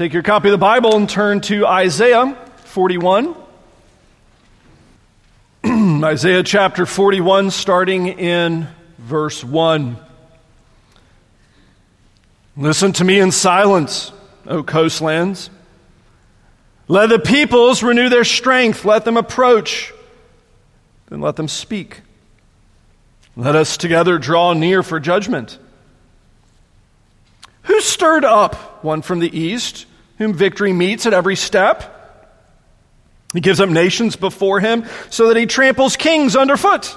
Take your copy of the Bible and turn to Isaiah 41. Isaiah chapter 41, starting in verse 1. Listen to me in silence, O coastlands. Let the peoples renew their strength. Let them approach. Then let them speak. Let us together draw near for judgment. Who stirred up one from the east? Whom victory meets at every step. He gives up nations before him so that he tramples kings underfoot.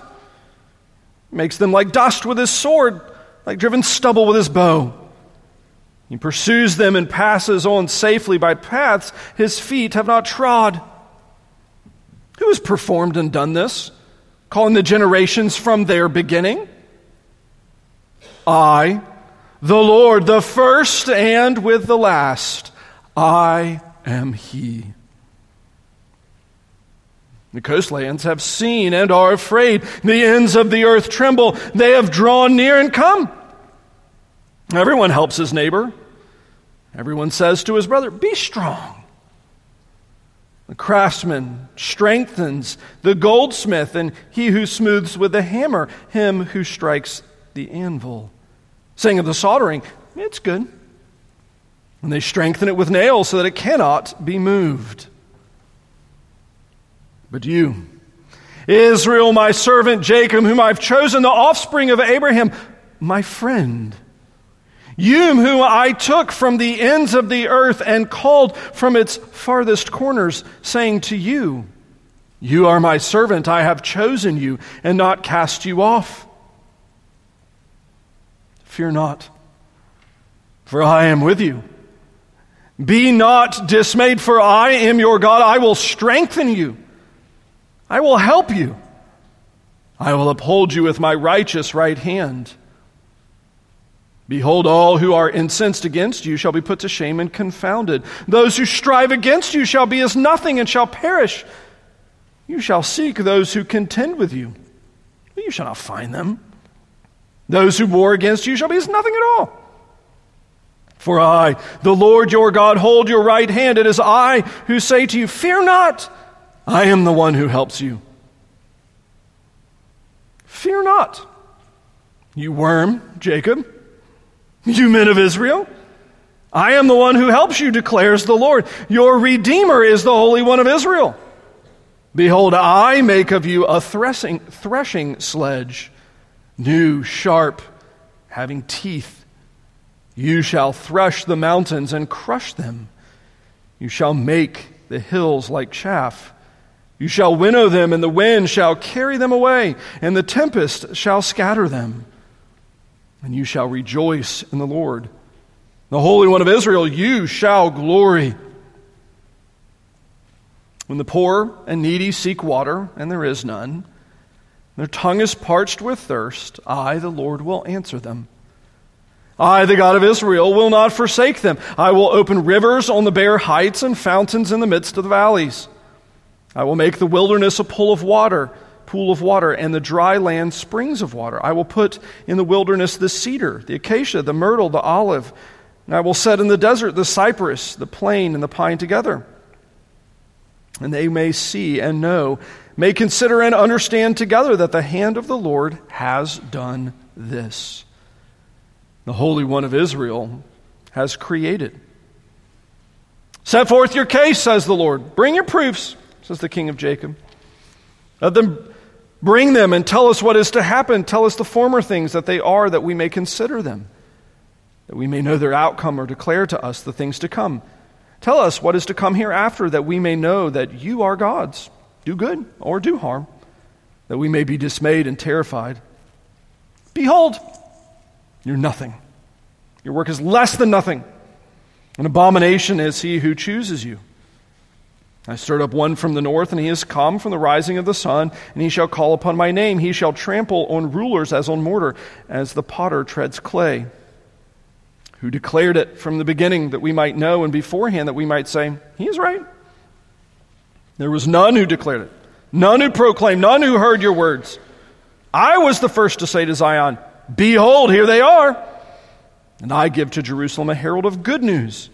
Makes them like dust with his sword, like driven stubble with his bow. He pursues them and passes on safely by paths his feet have not trod. Who has performed and done this, calling the generations from their beginning? I, the Lord, the first and with the last. I am He. The coastlands have seen and are afraid. The ends of the earth tremble. They have drawn near and come. Everyone helps his neighbor. Everyone says to his brother, Be strong. The craftsman strengthens the goldsmith, and he who smooths with the hammer, him who strikes the anvil. Saying of the soldering, It's good. And they strengthen it with nails so that it cannot be moved. But you, Israel, my servant Jacob, whom I've chosen, the offspring of Abraham, my friend, you whom I took from the ends of the earth and called from its farthest corners, saying to you, You are my servant, I have chosen you and not cast you off. Fear not, for I am with you. Be not dismayed, for I am your God. I will strengthen you. I will help you. I will uphold you with my righteous right hand. Behold, all who are incensed against you shall be put to shame and confounded. Those who strive against you shall be as nothing and shall perish. You shall seek those who contend with you, but you shall not find them. Those who war against you shall be as nothing at all. For I, the Lord your God, hold your right hand. It is I who say to you, Fear not, I am the one who helps you. Fear not, you worm, Jacob, you men of Israel. I am the one who helps you, declares the Lord. Your Redeemer is the Holy One of Israel. Behold, I make of you a threshing, threshing sledge, new, sharp, having teeth you shall thresh the mountains and crush them. You shall make the hills like chaff. You shall winnow them, and the wind shall carry them away, and the tempest shall scatter them. And you shall rejoice in the Lord. The Holy One of Israel, you shall glory. When the poor and needy seek water, and there is none, their tongue is parched with thirst, I, the Lord, will answer them. I, the God of Israel, will not forsake them. I will open rivers on the bare heights and fountains in the midst of the valleys. I will make the wilderness a pool of water, pool of water, and the dry land springs of water. I will put in the wilderness the cedar, the acacia, the myrtle, the olive. And I will set in the desert the cypress, the plane, and the pine together. And they may see and know, may consider and understand together that the hand of the Lord has done this the Holy One of Israel has created. Set forth your case, says the Lord. Bring your proofs, says the King of Jacob. Let them bring them and tell us what is to happen. Tell us the former things that they are, that we may consider them, that we may know their outcome or declare to us the things to come. Tell us what is to come hereafter, that we may know that you are gods. Do good or do harm, that we may be dismayed and terrified. Behold, you're nothing. Your work is less than nothing. An abomination is he who chooses you. I stirred up one from the north, and he has come from the rising of the sun, and he shall call upon my name. He shall trample on rulers as on mortar, as the potter treads clay. Who declared it from the beginning that we might know, and beforehand that we might say, He is right. There was none who declared it, none who proclaimed, none who heard your words. I was the first to say to Zion, Behold, here they are. And I give to Jerusalem a herald of good news.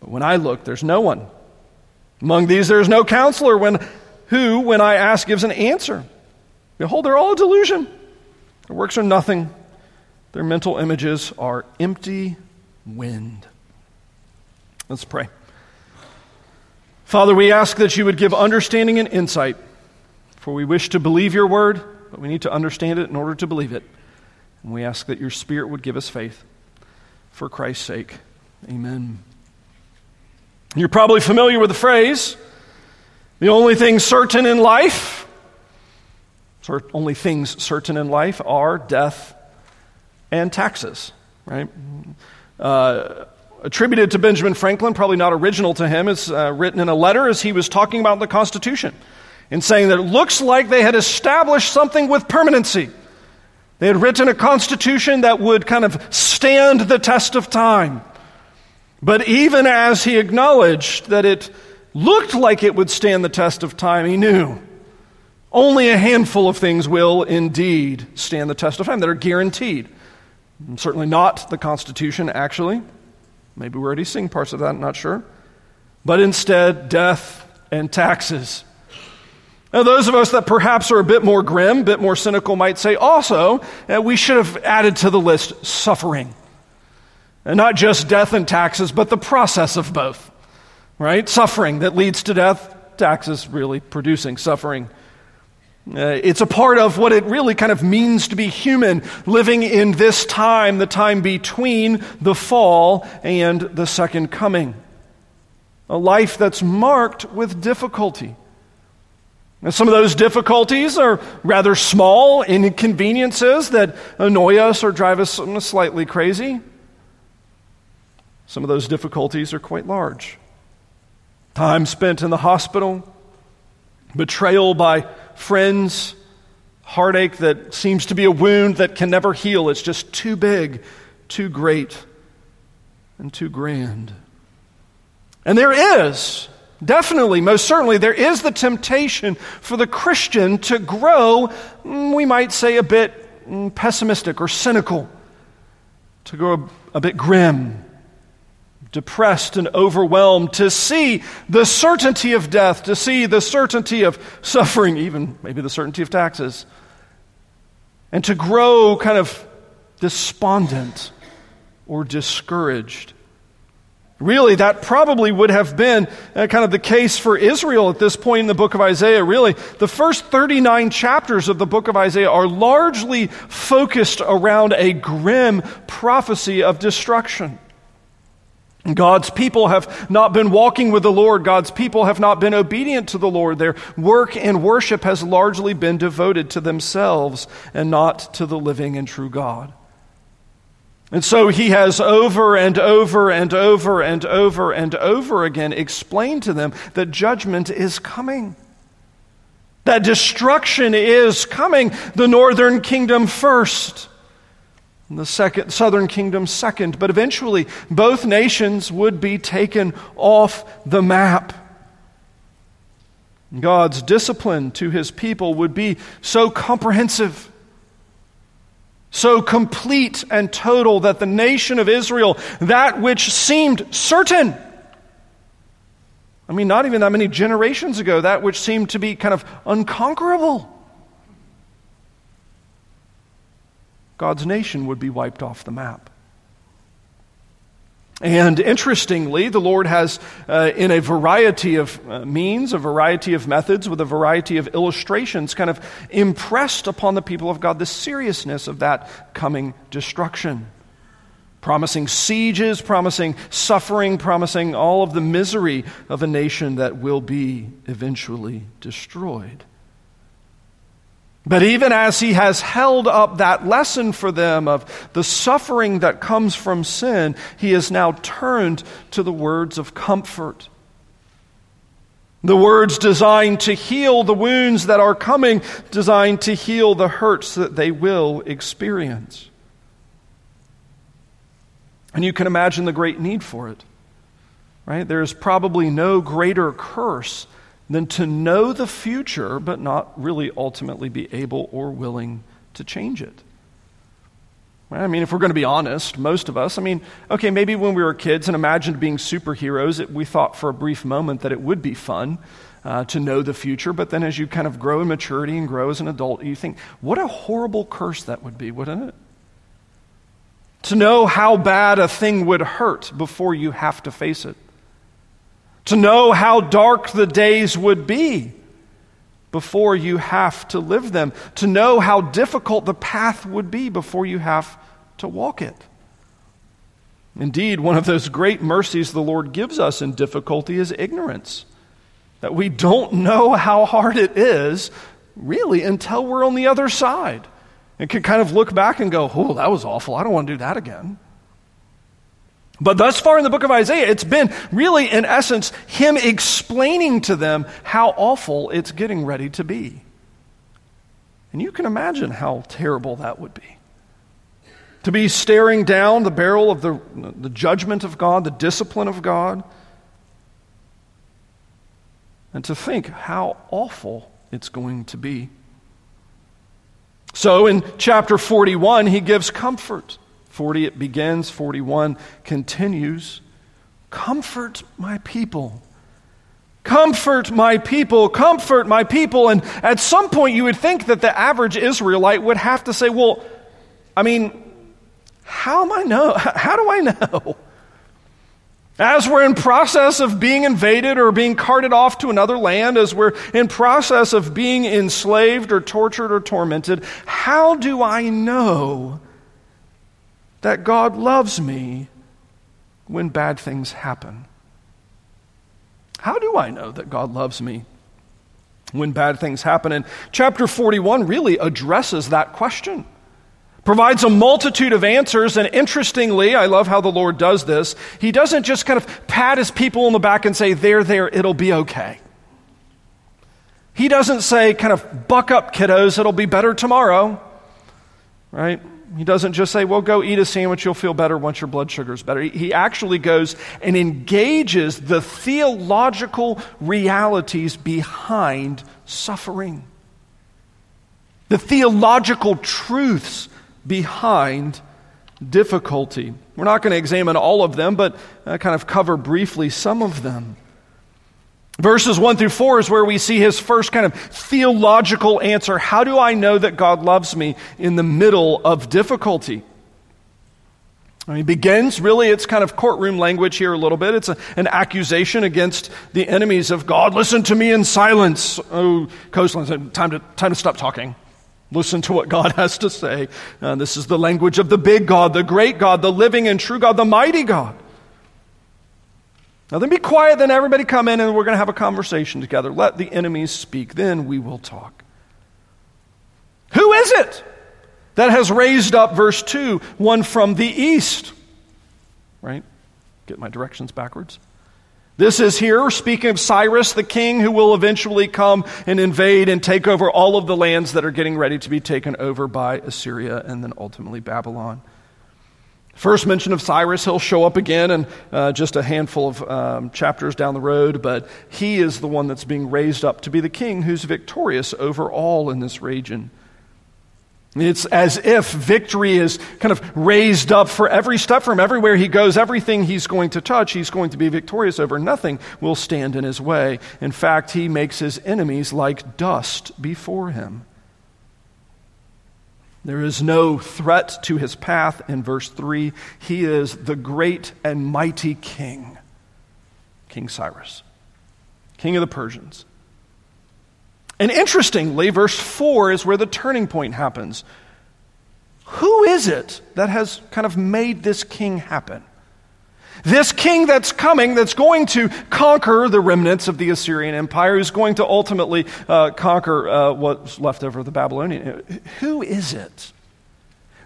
But when I look, there's no one. Among these, there is no counselor when, who, when I ask, gives an answer. Behold, they're all a delusion. Their works are nothing, their mental images are empty wind. Let's pray. Father, we ask that you would give understanding and insight, for we wish to believe your word, but we need to understand it in order to believe it. And we ask that your Spirit would give us faith. For Christ's sake, amen. You're probably familiar with the phrase the only thing certain in life, only things certain in life are death and taxes, right? Uh, attributed to Benjamin Franklin, probably not original to him, it's uh, written in a letter as he was talking about the Constitution and saying that it looks like they had established something with permanency. They had written a constitution that would kind of stand the test of time. But even as he acknowledged that it looked like it would stand the test of time, he knew only a handful of things will indeed stand the test of time that are guaranteed. Certainly not the Constitution, actually. Maybe we're already seeing parts of that, I'm not sure. But instead, death and taxes. Now, those of us that perhaps are a bit more grim, a bit more cynical might say also that we should have added to the list suffering. And not just death and taxes, but the process of both. Right? Suffering that leads to death, taxes really producing suffering. Uh, it's a part of what it really kind of means to be human, living in this time, the time between the fall and the second coming. A life that's marked with difficulty now, some of those difficulties are rather small inconveniences that annoy us or drive us slightly crazy. Some of those difficulties are quite large. Time spent in the hospital, betrayal by friends, heartache that seems to be a wound that can never heal. It's just too big, too great, and too grand. And there is Definitely, most certainly, there is the temptation for the Christian to grow, mm, we might say, a bit mm, pessimistic or cynical, to grow a, a bit grim, depressed and overwhelmed, to see the certainty of death, to see the certainty of suffering, even maybe the certainty of taxes, and to grow kind of despondent or discouraged. Really, that probably would have been uh, kind of the case for Israel at this point in the book of Isaiah. Really, the first 39 chapters of the book of Isaiah are largely focused around a grim prophecy of destruction. God's people have not been walking with the Lord. God's people have not been obedient to the Lord. Their work and worship has largely been devoted to themselves and not to the living and true God. And so he has over and over and over and over and over again explained to them that judgment is coming. That destruction is coming. The northern kingdom first, the second, southern kingdom second. But eventually, both nations would be taken off the map. God's discipline to his people would be so comprehensive so complete and total that the nation of Israel, that which seemed certain, I mean, not even that many generations ago, that which seemed to be kind of unconquerable, God's nation would be wiped off the map. And interestingly, the Lord has, uh, in a variety of uh, means, a variety of methods, with a variety of illustrations, kind of impressed upon the people of God the seriousness of that coming destruction. Promising sieges, promising suffering, promising all of the misery of a nation that will be eventually destroyed. But even as he has held up that lesson for them of the suffering that comes from sin, he has now turned to the words of comfort. The words designed to heal the wounds that are coming, designed to heal the hurts that they will experience. And you can imagine the great need for it. Right? There is probably no greater curse than to know the future but not really ultimately be able or willing to change it. I mean, if we're going to be honest, most of us, I mean, okay, maybe when we were kids and imagined being superheroes, it, we thought for a brief moment that it would be fun uh, to know the future. But then as you kind of grow in maturity and grow as an adult, you think, what a horrible curse that would be, wouldn't it? To know how bad a thing would hurt before you have to face it. To know how dark the days would be before you have to live them, to know how difficult the path would be before you have to walk it. Indeed, one of those great mercies the Lord gives us in difficulty is ignorance. That we don't know how hard it is, really, until we're on the other side. And can kind of look back and go, oh, that was awful. I don't want to do that again. But thus far in the book of Isaiah, it's been really, in essence, him explaining to them how awful it's getting ready to be. And you can imagine how terrible that would be. To be staring down the barrel of the, the judgment of God, the discipline of God, and to think how awful it's going to be. So in chapter 41, he gives comfort. 40 it begins, 41 continues. Comfort my people. Comfort my people, comfort my people. And at some point, you would think that the average Israelite would have to say, Well, I mean, how am I know? How do I know? As we're in process of being invaded or being carted off to another land, as we're in process of being enslaved or tortured or tormented, how do I know that God loves me when bad things happen? How do I know that God loves me when bad things happen? And chapter 41 really addresses that question. Provides a multitude of answers, and interestingly, I love how the Lord does this. He doesn't just kind of pat his people on the back and say, There, there, it'll be okay. He doesn't say, kind of, buck up, kiddos, it'll be better tomorrow. Right? He doesn't just say, well, go eat a sandwich, you'll feel better once your blood sugar is better. He actually goes and engages the theological realities behind suffering, the theological truths behind difficulty. We're not going to examine all of them, but uh, kind of cover briefly some of them. Verses 1 through 4 is where we see his first kind of theological answer. How do I know that God loves me in the middle of difficulty? He begins, really, it's kind of courtroom language here a little bit. It's a, an accusation against the enemies of God. Listen to me in silence. Oh, coastlands, time to, time to stop talking. Listen to what God has to say. Uh, this is the language of the big God, the great God, the living and true God, the mighty God. Now then be quiet, then everybody come in and we're going to have a conversation together. Let the enemies speak, then we will talk. Who is it that has raised up, verse 2, one from the east? Right? Get my directions backwards. This is here speaking of Cyrus, the king who will eventually come and invade and take over all of the lands that are getting ready to be taken over by Assyria and then ultimately Babylon. First mention of Cyrus, he'll show up again in uh, just a handful of um, chapters down the road, but he is the one that's being raised up to be the king who's victorious over all in this region. It's as if victory is kind of raised up for every step from everywhere he goes, everything he's going to touch, he's going to be victorious over. Nothing will stand in his way. In fact, he makes his enemies like dust before him. There is no threat to his path in verse 3. He is the great and mighty king, King Cyrus, king of the Persians. And interestingly, verse 4 is where the turning point happens. Who is it that has kind of made this king happen? This king that's coming, that's going to conquer the remnants of the Assyrian Empire, who's going to ultimately uh, conquer uh, what's left over of the Babylonian. Who is it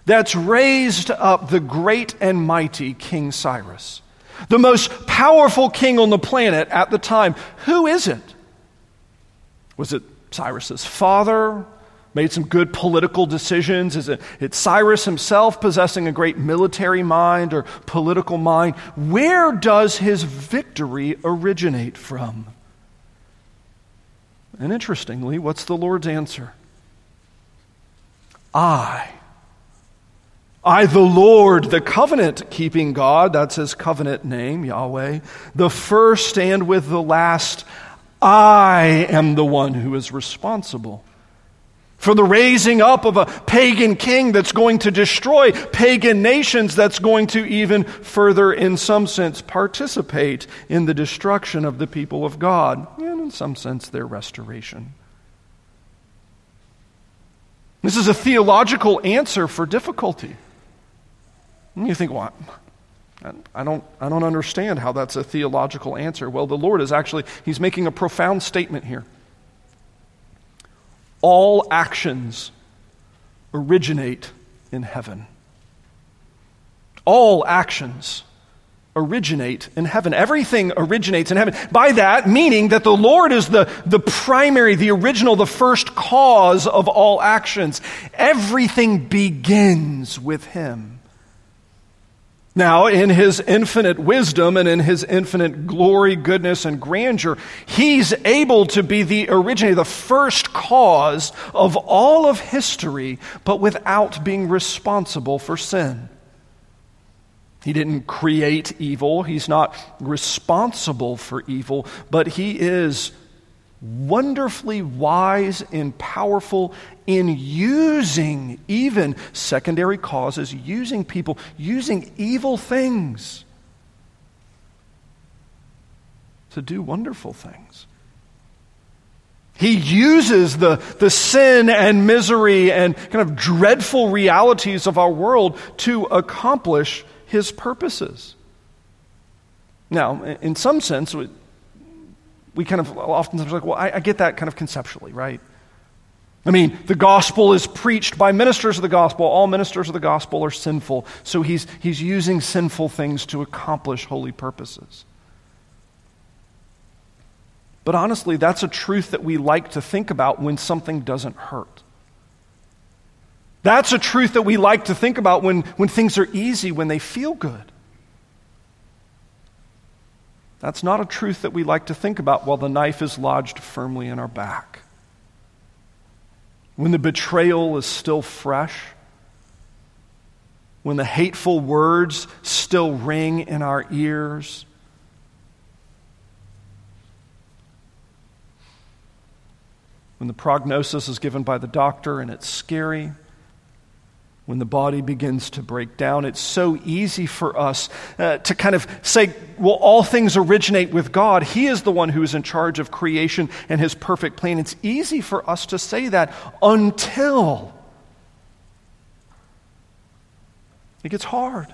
that's raised up the great and mighty King Cyrus? The most powerful king on the planet at the time. Who is it? Was it Cyrus's father? Made some good political decisions? Is it, it Cyrus himself possessing a great military mind or political mind? Where does his victory originate from? And interestingly, what's the Lord's answer? I I, the Lord, the covenant keeping God, that's his covenant name, Yahweh, the first and with the last, I am the one who is responsible for the raising up of a pagan king that's going to destroy pagan nations, that's going to even further, in some sense, participate in the destruction of the people of God, and in some sense, their restoration. This is a theological answer for difficulty. And you think, what? Well, I don't, I don't understand how that's a theological answer. Well, the Lord is actually, He's making a profound statement here all actions originate in heaven. All actions originate in heaven. Everything originates in heaven. By that, meaning that the Lord is the, the primary, the original, the first cause of all actions. Everything begins with Him. Now, in his infinite wisdom and in his infinite glory, goodness, and grandeur, he's able to be the originator, the first cause of all of history, but without being responsible for sin. He didn't create evil, he's not responsible for evil, but he is wonderfully wise and powerful in using even secondary causes, using people, using evil things to do wonderful things. He uses the, the sin and misery and kind of dreadful realities of our world to accomplish his purposes. Now, in some sense, we kind of oftentimes like, well, I, I get that kind of conceptually, right? I mean, the gospel is preached by ministers of the gospel. All ministers of the gospel are sinful. So he's, he's using sinful things to accomplish holy purposes. But honestly, that's a truth that we like to think about when something doesn't hurt. That's a truth that we like to think about when, when things are easy, when they feel good. That's not a truth that we like to think about while the knife is lodged firmly in our back. When the betrayal is still fresh, when the hateful words still ring in our ears, when the prognosis is given by the doctor and it's scary, when the body begins to break down. It's so easy for us uh, to kind of say, well, all things originate with God. He is the one who is in charge of creation and his perfect plan. It's easy for us to say that until it gets hard.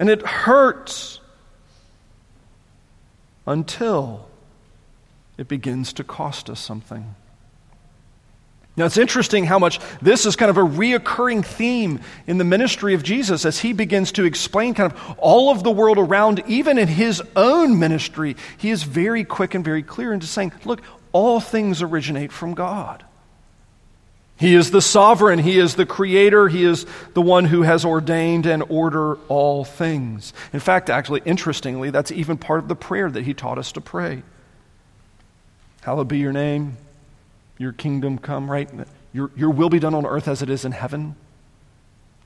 And it hurts until it begins to cost us something. Now, it's interesting how much this is kind of a reoccurring theme in the ministry of Jesus as he begins to explain kind of all of the world around, even in his own ministry. He is very quick and very clear into saying, look, all things originate from God. He is the sovereign, He is the creator, He is the one who has ordained and order all things. In fact, actually, interestingly, that's even part of the prayer that He taught us to pray. Hallowed be your name your kingdom come, right? Your, your will be done on earth as it is in heaven.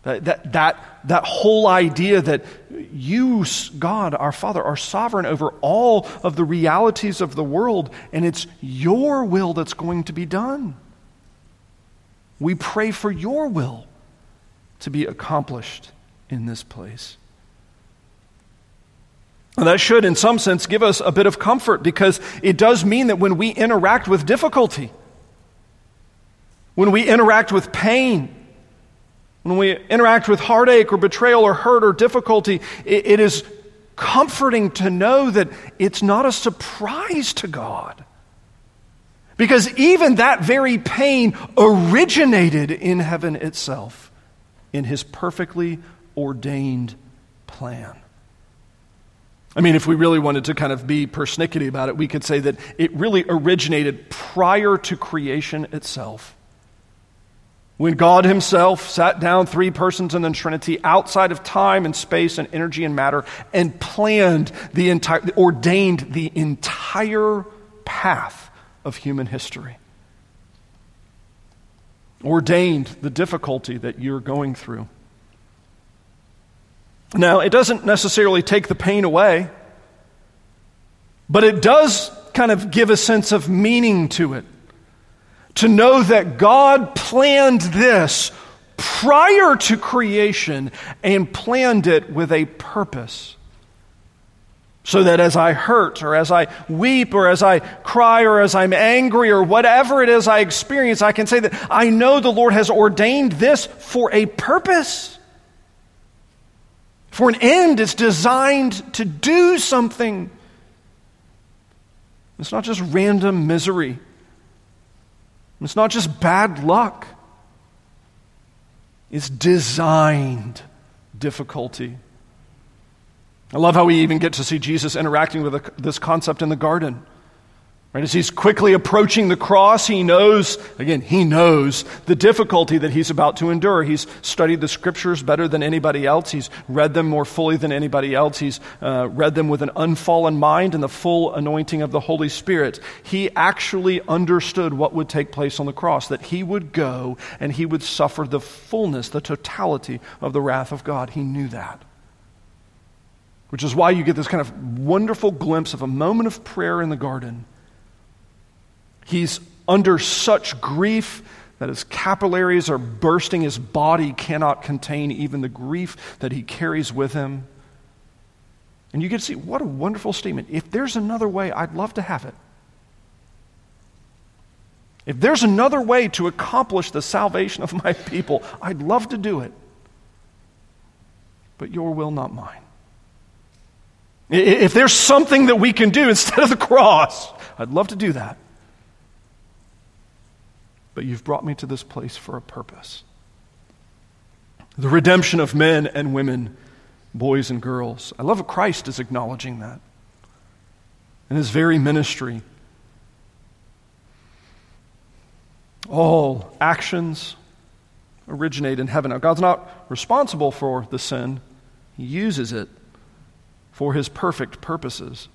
That, that, that, that whole idea that you, God, our Father, are sovereign over all of the realities of the world, and it's your will that's going to be done. We pray for your will to be accomplished in this place. And that should, in some sense, give us a bit of comfort because it does mean that when we interact with difficulty, when we interact with pain, when we interact with heartache or betrayal or hurt or difficulty, it, it is comforting to know that it's not a surprise to God. Because even that very pain originated in heaven itself, in His perfectly ordained plan. I mean, if we really wanted to kind of be persnickety about it, we could say that it really originated prior to creation itself. When God Himself sat down, three persons in the Trinity, outside of time and space and energy and matter, and planned the entire, ordained the entire path of human history. ordained the difficulty that you're going through. Now, it doesn't necessarily take the pain away, but it does kind of give a sense of meaning to it. To know that God planned this prior to creation and planned it with a purpose. So that as I hurt, or as I weep, or as I cry, or as I'm angry, or whatever it is I experience, I can say that I know the Lord has ordained this for a purpose. For an end, it's designed to do something. It's not just random misery, it's not just bad luck. It's designed difficulty. I love how we even get to see Jesus interacting with this concept in the garden. Right, as he's quickly approaching the cross, he knows, again, he knows the difficulty that he's about to endure. He's studied the scriptures better than anybody else. He's read them more fully than anybody else. He's uh, read them with an unfallen mind and the full anointing of the Holy Spirit. He actually understood what would take place on the cross, that he would go and he would suffer the fullness, the totality of the wrath of God. He knew that. Which is why you get this kind of wonderful glimpse of a moment of prayer in the garden He's under such grief that his capillaries are bursting. His body cannot contain even the grief that he carries with him. And you can see what a wonderful statement. If there's another way, I'd love to have it. If there's another way to accomplish the salvation of my people, I'd love to do it. But your will, not mine. If there's something that we can do instead of the cross, I'd love to do that but you've brought me to this place for a purpose. The redemption of men and women, boys and girls. I love Christ is acknowledging that in his very ministry. All actions originate in heaven. Now, God's not responsible for the sin, He uses it for His perfect purposes.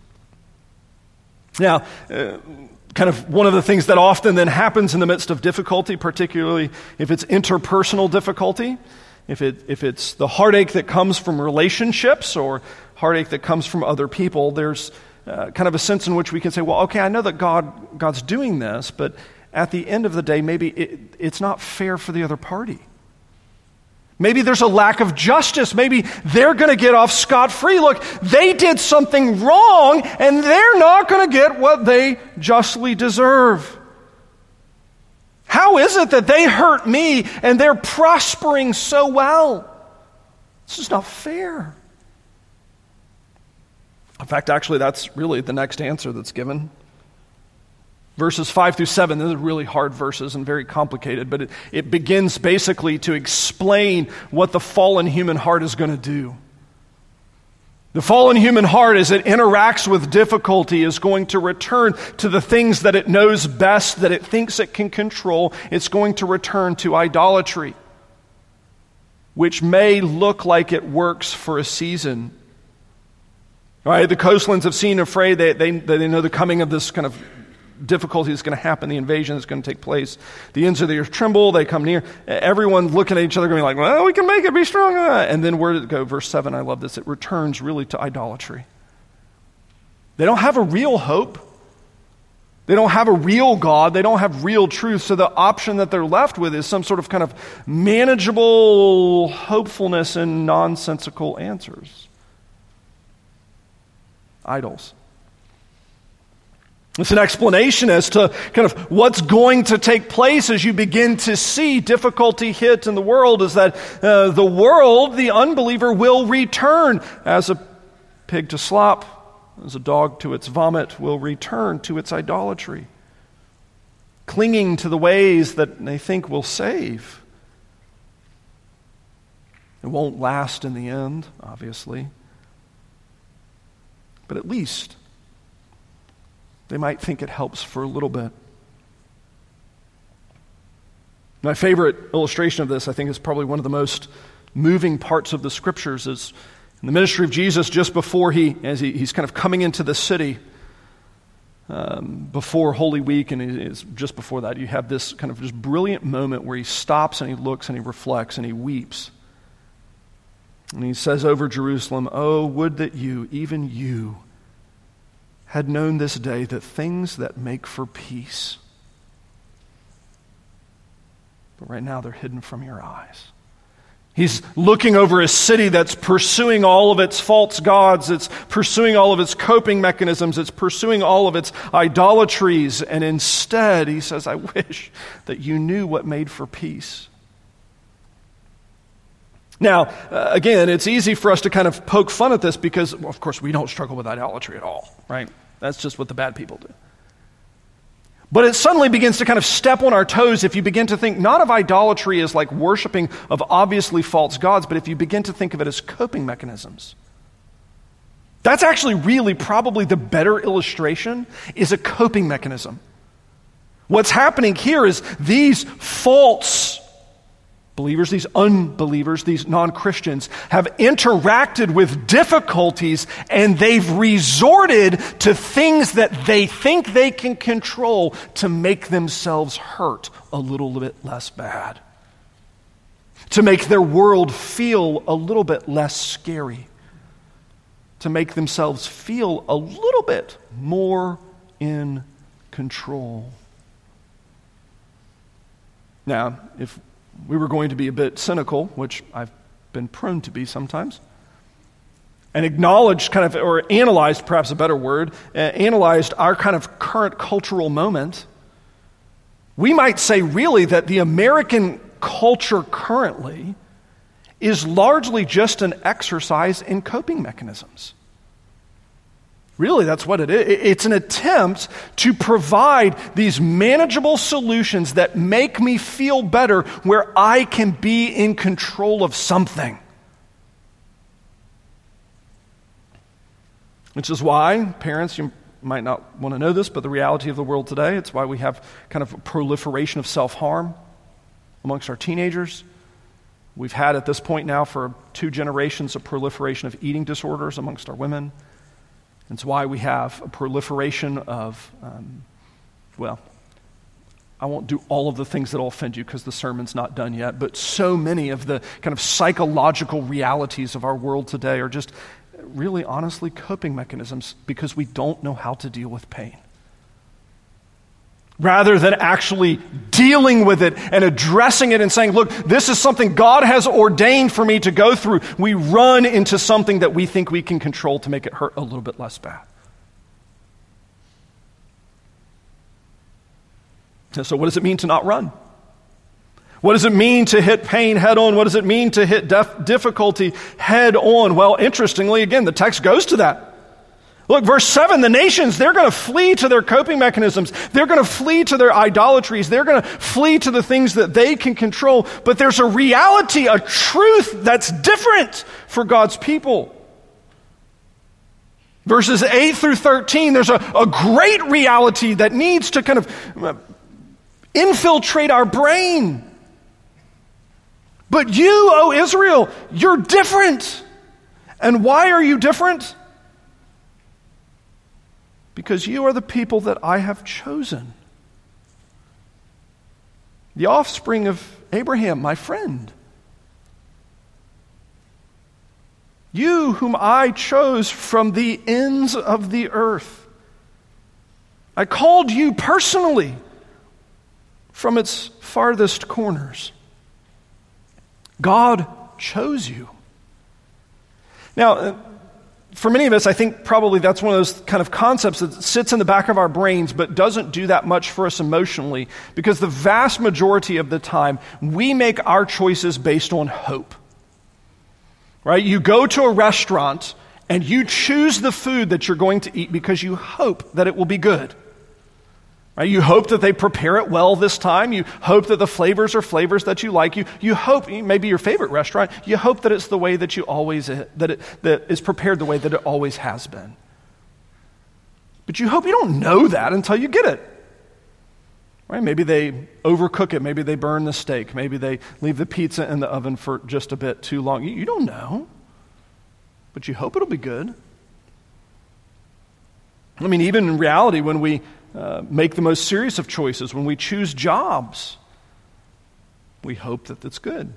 Now, uh, kind of one of the things that often then happens in the midst of difficulty, particularly if it's interpersonal difficulty, if, it, if it's the heartache that comes from relationships or heartache that comes from other people, there's uh, kind of a sense in which we can say, well, okay, I know that God, God's doing this, but at the end of the day, maybe it, it's not fair for the other party. Maybe there's a lack of justice. Maybe they're going to get off scot free. Look, they did something wrong and they're not going to get what they justly deserve. How is it that they hurt me and they're prospering so well? This is not fair. In fact, actually, that's really the next answer that's given. Verses 5 through 7, these are really hard verses and very complicated, but it, it begins basically to explain what the fallen human heart is going to do. The fallen human heart, as it interacts with difficulty, is going to return to the things that it knows best, that it thinks it can control. It's going to return to idolatry, which may look like it works for a season. Right? The coastlands have seen afraid, they, they, they know the coming of this kind of difficulty is going to happen, the invasion is going to take place. The ends of the earth tremble, they come near. Everyone looking at each other, going like, well, we can make it, be strong. And then where did it go? Verse 7, I love this. It returns really to idolatry. They don't have a real hope. They don't have a real God. They don't have real truth. So the option that they're left with is some sort of kind of manageable hopefulness and nonsensical answers. Idols. It's an explanation as to kind of what's going to take place as you begin to see difficulty hit in the world is that uh, the world, the unbeliever, will return as a pig to slop, as a dog to its vomit, will return to its idolatry, clinging to the ways that they think will save. It won't last in the end, obviously, but at least they might think it helps for a little bit. My favorite illustration of this, I think, is probably one of the most moving parts of the scriptures is in the ministry of Jesus just before he, as he, he's kind of coming into the city. um, before Holy Week, and it's just before that, you have this kind of just brilliant moment where he stops and he looks and he reflects and he weeps. And he says over Jerusalem, Oh, would that you, even you, had known this day that things that make for peace. But right now they're hidden from your eyes. He's looking over a city that's pursuing all of its false gods, it's pursuing all of its coping mechanisms, it's pursuing all of its idolatries, and instead he says, I wish that you knew what made for peace. Now, uh, again, it's easy for us to kind of poke fun at this because, well, of course, we don't struggle with idolatry at all, right? That's just what the bad people do. But it suddenly begins to kind of step on our toes if you begin to think not of idolatry as like worshiping of obviously false gods, but if you begin to think of it as coping mechanisms. That's actually really probably the better illustration is a coping mechanism. What's happening here is these false believers, these unbelievers, these non Christians, have interacted with difficulties and they've resorted to things that they think they can control to make themselves hurt a little bit less bad, to make their world feel a little bit less scary, to make themselves feel a little bit more in control. Now, if we were going to be a bit cynical, which I've been prone to be sometimes, and acknowledged kind of, or analyzed, perhaps a better word, uh, analyzed our kind of current cultural moment, we might say really that the American culture currently is largely just an exercise in coping mechanisms. Really, that's what it is. It's an attempt to provide these manageable solutions that make me feel better where I can be in control of something. Which is why, parents, you might not want to know this, but the reality of the world today, it's why we have kind of a proliferation of self harm amongst our teenagers. We've had at this point now for two generations a proliferation of eating disorders amongst our women. It's why we have a proliferation of, um, well, I won't do all of the things that will offend you because the sermon's not done yet, but so many of the kind of psychological realities of our world today are just really honestly coping mechanisms because we don't know how to deal with pain rather than actually dealing with it and addressing it and saying, look, this is something God has ordained for me to go through, we run into something that we think we can control to make it hurt a little bit less bad. So, what does it mean to not run? What does it mean to hit pain head on? What does it mean to hit def- difficulty head on? Well, interestingly, again, the text goes to that. Look, verse 7 the nations, they're going to flee to their coping mechanisms. They're going to flee to their idolatries. They're going to flee to the things that they can control. But there's a reality, a truth that's different for God's people. Verses 8 through 13, there's a, a great reality that needs to kind of uh, infiltrate our brain. But you, O Israel, you're different. And why are you different? Because you are the people that I have chosen. The offspring of Abraham, my friend. You, whom I chose from the ends of the earth. I called you personally from its farthest corners. God chose you. Now, for many of us, I think probably that's one of those kind of concepts that sits in the back of our brains but doesn't do that much for us emotionally because the vast majority of the time we make our choices based on hope. Right? You go to a restaurant and you choose the food that you're going to eat because you hope that it will be good. Right? You hope that they prepare it well this time. You hope that the flavors are flavors that you like. You, you hope, maybe your favorite restaurant, you hope that it's the way that you always, eh, that it that is prepared the way that it always has been. But you hope you don't know that until you get it. Right? Maybe they overcook it. Maybe they burn the steak. Maybe they leave the pizza in the oven for just a bit too long. You, you don't know. But you hope it'll be good. I mean, even in reality, when we uh, make the most serious of choices, when we choose jobs, we hope that that's good.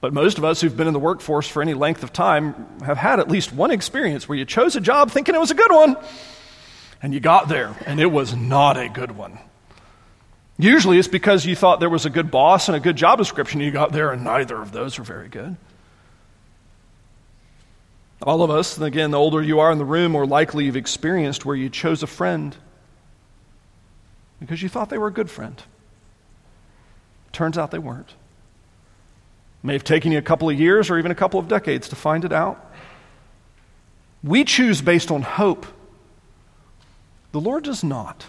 But most of us who've been in the workforce for any length of time have had at least one experience where you chose a job thinking it was a good one, and you got there, and it was not a good one. Usually it's because you thought there was a good boss and a good job description, you got there, and neither of those were very good. All of us, and again, the older you are in the room, more likely you've experienced where you chose a friend because you thought they were a good friend. Turns out they weren't. May have taken you a couple of years or even a couple of decades to find it out. We choose based on hope. The Lord does not.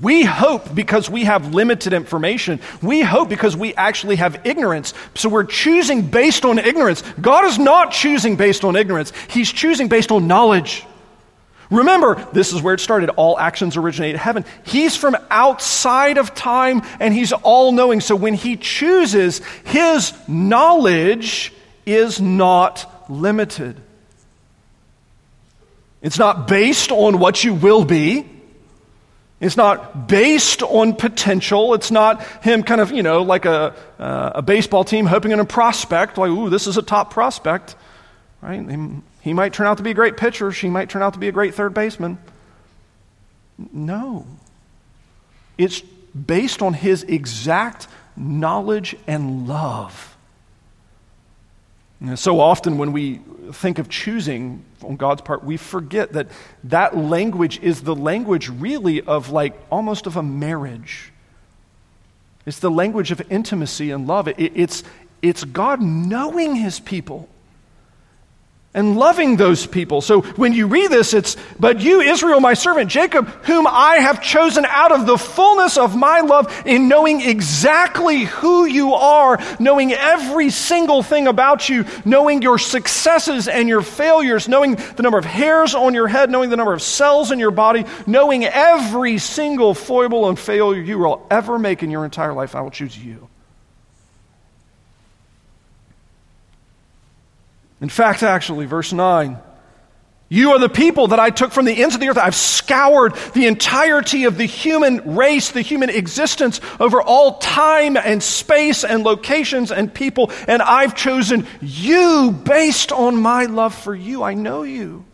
We hope because we have limited information. We hope because we actually have ignorance. So we're choosing based on ignorance. God is not choosing based on ignorance, He's choosing based on knowledge. Remember, this is where it started. All actions originate in heaven. He's from outside of time and He's all knowing. So when He chooses, His knowledge is not limited. It's not based on what you will be. It's not based on potential. It's not him kind of, you know, like a, uh, a baseball team hoping on a prospect, like, ooh, this is a top prospect, right? He, he might turn out to be a great pitcher. She might turn out to be a great third baseman. No. It's based on his exact knowledge and love. And so often when we think of choosing on God's part, we forget that that language is the language really of like almost of a marriage. It's the language of intimacy and love. It, it's, it's God knowing his people and loving those people. So when you read this, it's, but you, Israel, my servant, Jacob, whom I have chosen out of the fullness of my love in knowing exactly who you are, knowing every single thing about you, knowing your successes and your failures, knowing the number of hairs on your head, knowing the number of cells in your body, knowing every single foible and failure you will ever make in your entire life, I will choose you. In fact, actually, verse 9. You are the people that I took from the ends of the earth. I've scoured the entirety of the human race, the human existence over all time and space and locations and people, and I've chosen you based on my love for you. I know you.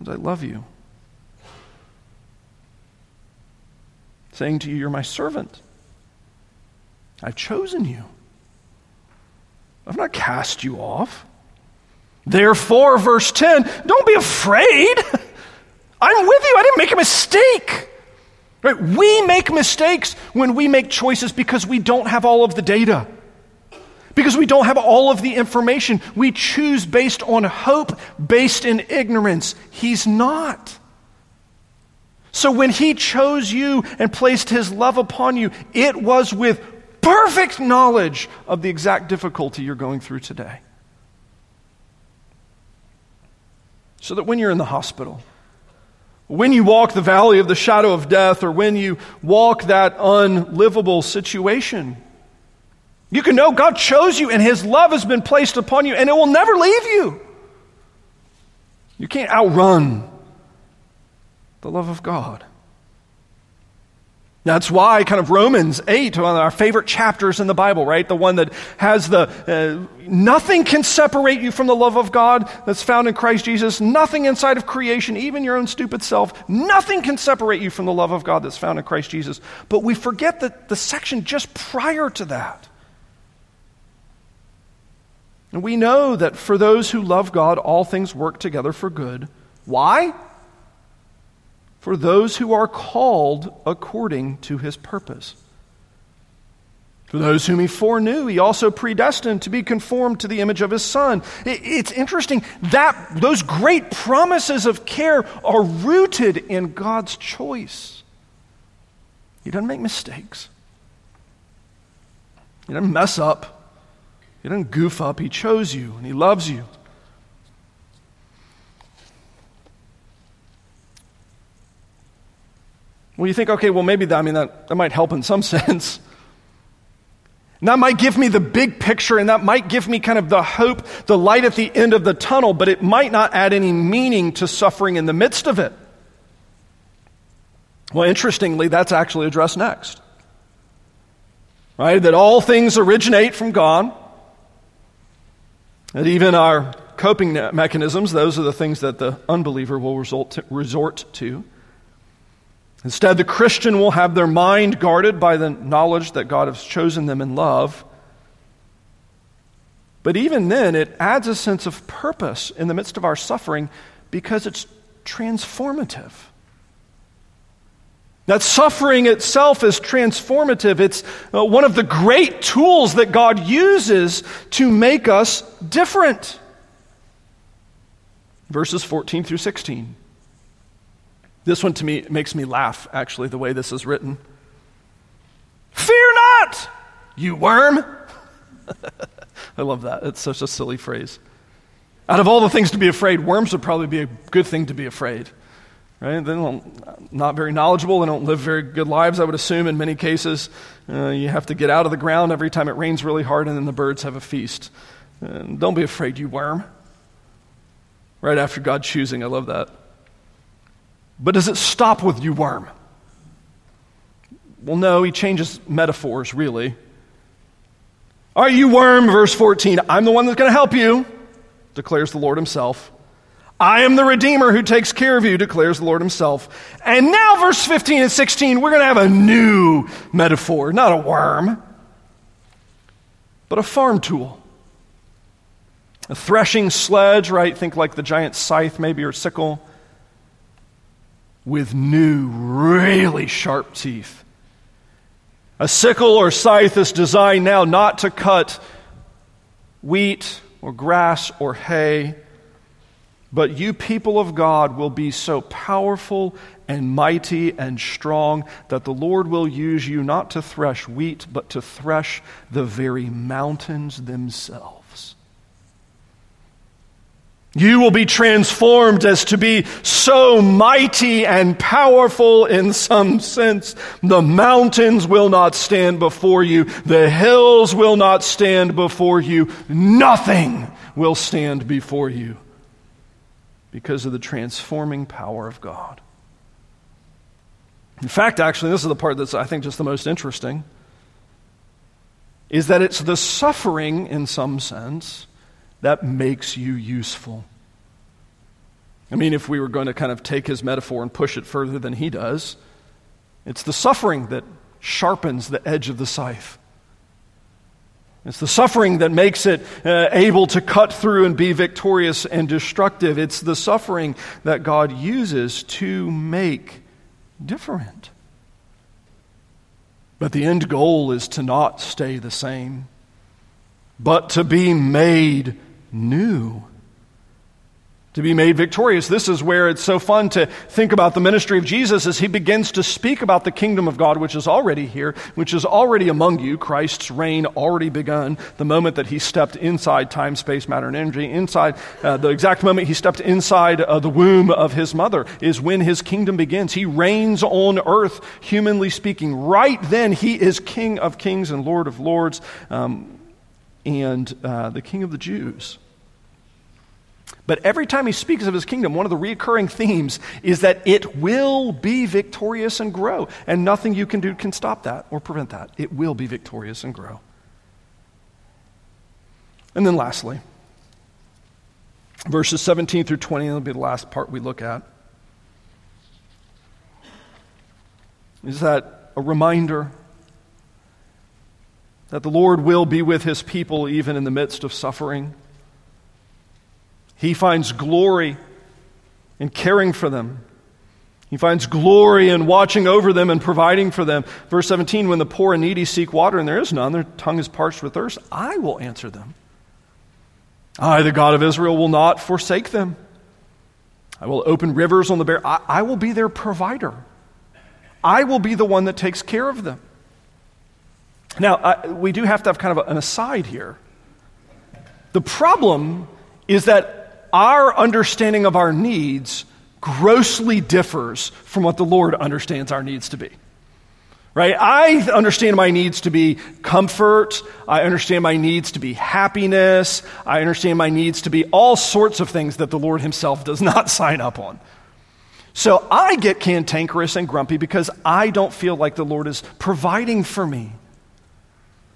And I love you. Saying to you, You're my servant. I've chosen you. I've not cast you off. Therefore, verse 10, don't be afraid. I'm with you. I didn't make a mistake. Right? We make mistakes when we make choices because we don't have all of the data. Because we don't have all of the information. We choose based on hope, based in ignorance. He's not. So when he chose you and placed his love upon you, it was with perfect knowledge of the exact difficulty you're going through today. So that when you're in the hospital, when you walk the valley of the shadow of death, or when you walk that unlivable situation, you can know God chose you and His love has been placed upon you and it will never leave you. You can't outrun the love of God. That's why kind of Romans 8, one of our favorite chapters in the Bible, right? The one that has the, uh, nothing can separate you from the love of God that's found in Christ Jesus. Nothing inside of creation, even your own stupid self, nothing can separate you from the love of God that's found in Christ Jesus. But we forget that the section just prior to that. And we know that for those who love God, all things work together for good. Why? For those who are called according to his purpose. For those whom he foreknew, he also predestined to be conformed to the image of his son. It's interesting that those great promises of care are rooted in God's choice. He doesn't make mistakes, he doesn't mess up, he doesn't goof up. He chose you and he loves you. Well, you think, okay, well, maybe that, I mean, that, that might help in some sense. And that might give me the big picture and that might give me kind of the hope, the light at the end of the tunnel, but it might not add any meaning to suffering in the midst of it. Well, interestingly, that's actually addressed next. Right? That all things originate from God. That even our coping mechanisms, those are the things that the unbeliever will to, resort to. Instead, the Christian will have their mind guarded by the knowledge that God has chosen them in love. But even then, it adds a sense of purpose in the midst of our suffering because it's transformative. That suffering itself is transformative. It's uh, one of the great tools that God uses to make us different. Verses 14 through 16. This one to me makes me laugh, actually, the way this is written. Fear not, you worm. I love that. It's such a silly phrase. Out of all the things to be afraid, worms would probably be a good thing to be afraid. Right? They're not very knowledgeable. They don't live very good lives, I would assume, in many cases. Uh, you have to get out of the ground every time it rains really hard, and then the birds have a feast. And don't be afraid, you worm. Right after God choosing. I love that. But does it stop with you worm? Well, no, he changes metaphors, really. Are you worm? Verse 14. I'm the one that's going to help you, declares the Lord himself. I am the Redeemer who takes care of you, declares the Lord Himself. And now, verse 15 and 16, we're going to have a new metaphor, not a worm, but a farm tool. A threshing sledge, right? Think like the giant scythe, maybe, or sickle, with new, really sharp teeth. A sickle or scythe is designed now not to cut wheat or grass or hay but you, people of God, will be so powerful and mighty and strong that the Lord will use you not to thresh wheat, but to thresh the very mountains themselves. You will be transformed as to be so mighty and powerful in some sense. The mountains will not stand before you. The hills will not stand before you. Nothing will stand before you because of the transforming power of God. In fact, actually, this is the part that's, I think, just the most interesting, is that it's the suffering, in some sense, that makes you useful. I mean, if we were going to kind of take his metaphor and push it further than he does, it's the suffering that sharpens the edge of the scythe. It's the suffering that makes it uh, able to cut through and be victorious and destructive. It's the suffering that God uses to make different. But the end goal is to not stay the same, but to be made new to be made victorious. This is where it's so fun to think about the ministry of Jesus as he begins to speak about the kingdom of God, which is already here, which is already among you. Christ's reign already begun the moment that he stepped inside time, space, matter, and energy. Inside, uh, the exact moment he stepped inside uh, the womb of his mother is when his kingdom begins. He reigns on earth, humanly speaking. Right then, he is King of kings and Lord of lords um, and uh, the King of the Jews. But every time he speaks of his kingdom, one of the recurring themes is that it will be victorious and grow. And nothing you can do can stop that or prevent that. It will be victorious and grow. And then lastly, verses 17 through 20, that'll be the last part we look at. Is that a reminder that the Lord will be with his people even in the midst of suffering? He finds glory in caring for them. He finds glory in watching over them and providing for them. Verse 17 When the poor and needy seek water and there is none, their tongue is parched with thirst, I will answer them. I, the God of Israel, will not forsake them. I will open rivers on the bare. I, I will be their provider. I will be the one that takes care of them. Now, I, we do have to have kind of an aside here. The problem is that our understanding of our needs grossly differs from what the Lord understands our needs to be. Right? I understand my needs to be comfort. I understand my needs to be happiness. I understand my needs to be all sorts of things that the Lord Himself does not sign up on. So I get cantankerous and grumpy because I don't feel like the Lord is providing for me.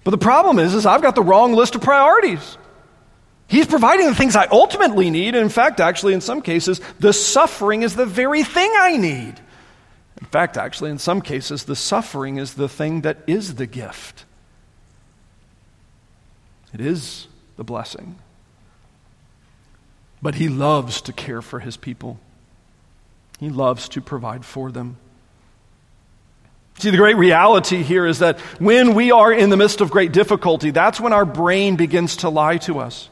But the problem is, is I've got the wrong list of priorities. He's providing the things I ultimately need. And in fact, actually, in some cases, the suffering is the very thing I need. In fact, actually, in some cases, the suffering is the thing that is the gift. It is the blessing. But he loves to care for his people. He loves to provide for them. See, the great reality here is that when we are in the midst of great difficulty, that's when our brain begins to lie to us.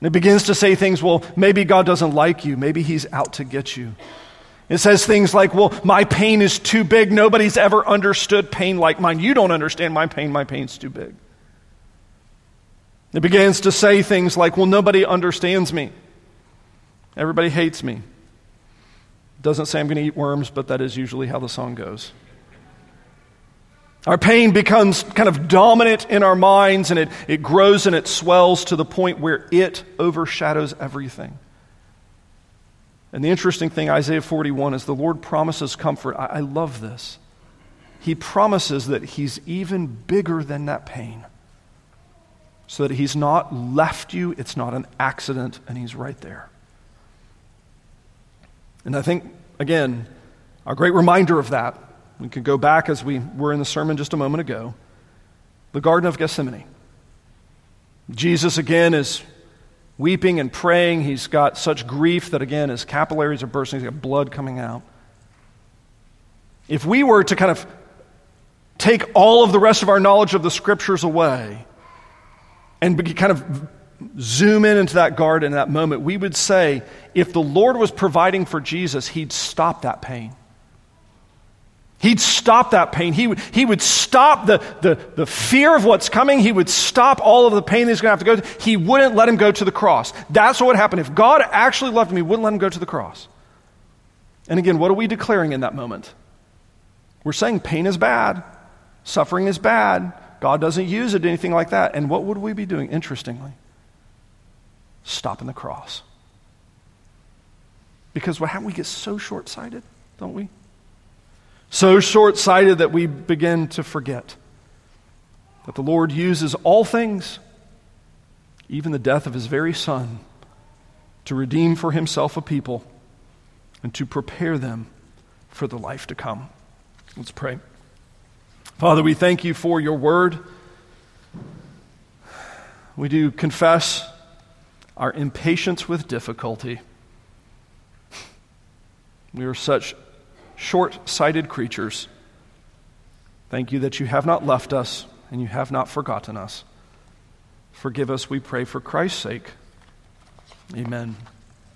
And it begins to say things, well, maybe God doesn't like you. Maybe he's out to get you. It says things like, well, my pain is too big. Nobody's ever understood pain like mine. You don't understand my pain. My pain's too big. It begins to say things like, well, nobody understands me. Everybody hates me. Doesn't say I'm going to eat worms, but that is usually how the song goes. Our pain becomes kind of dominant in our minds and it, it grows and it swells to the point where it overshadows everything. And the interesting thing, Isaiah 41, is the Lord promises comfort. I, I love this. He promises that He's even bigger than that pain. So that He's not left you, it's not an accident, and He's right there. And I think, again, a great reminder of that, we can go back as we were in the sermon just a moment ago the Garden of Gethsemane. Jesus, again, is weeping and praying. He's got such grief that, again, his capillaries are bursting, he's got blood coming out. If we were to kind of take all of the rest of our knowledge of the scriptures away and kind of zoom in into that garden in that moment, we would say if the Lord was providing for Jesus, he'd stop that pain. He'd stop that pain. He would, he would stop the, the, the fear of what's coming. He would stop all of the pain he's going to have to go through. He wouldn't let him go to the cross. That's what would happen. If God actually loved him, he wouldn't let him go to the cross. And again, what are we declaring in that moment? We're saying pain is bad, suffering is bad. God doesn't use it, anything like that. And what would we be doing, interestingly? Stopping the cross. Because what happened? We get so short sighted, don't we? So short sighted that we begin to forget that the Lord uses all things, even the death of his very Son, to redeem for himself a people and to prepare them for the life to come. Let's pray. Father, we thank you for your word. We do confess our impatience with difficulty. We are such short sighted creatures. Thank you that you have not left us and you have not forgotten us. Forgive us, we pray, for Christ's sake. Amen.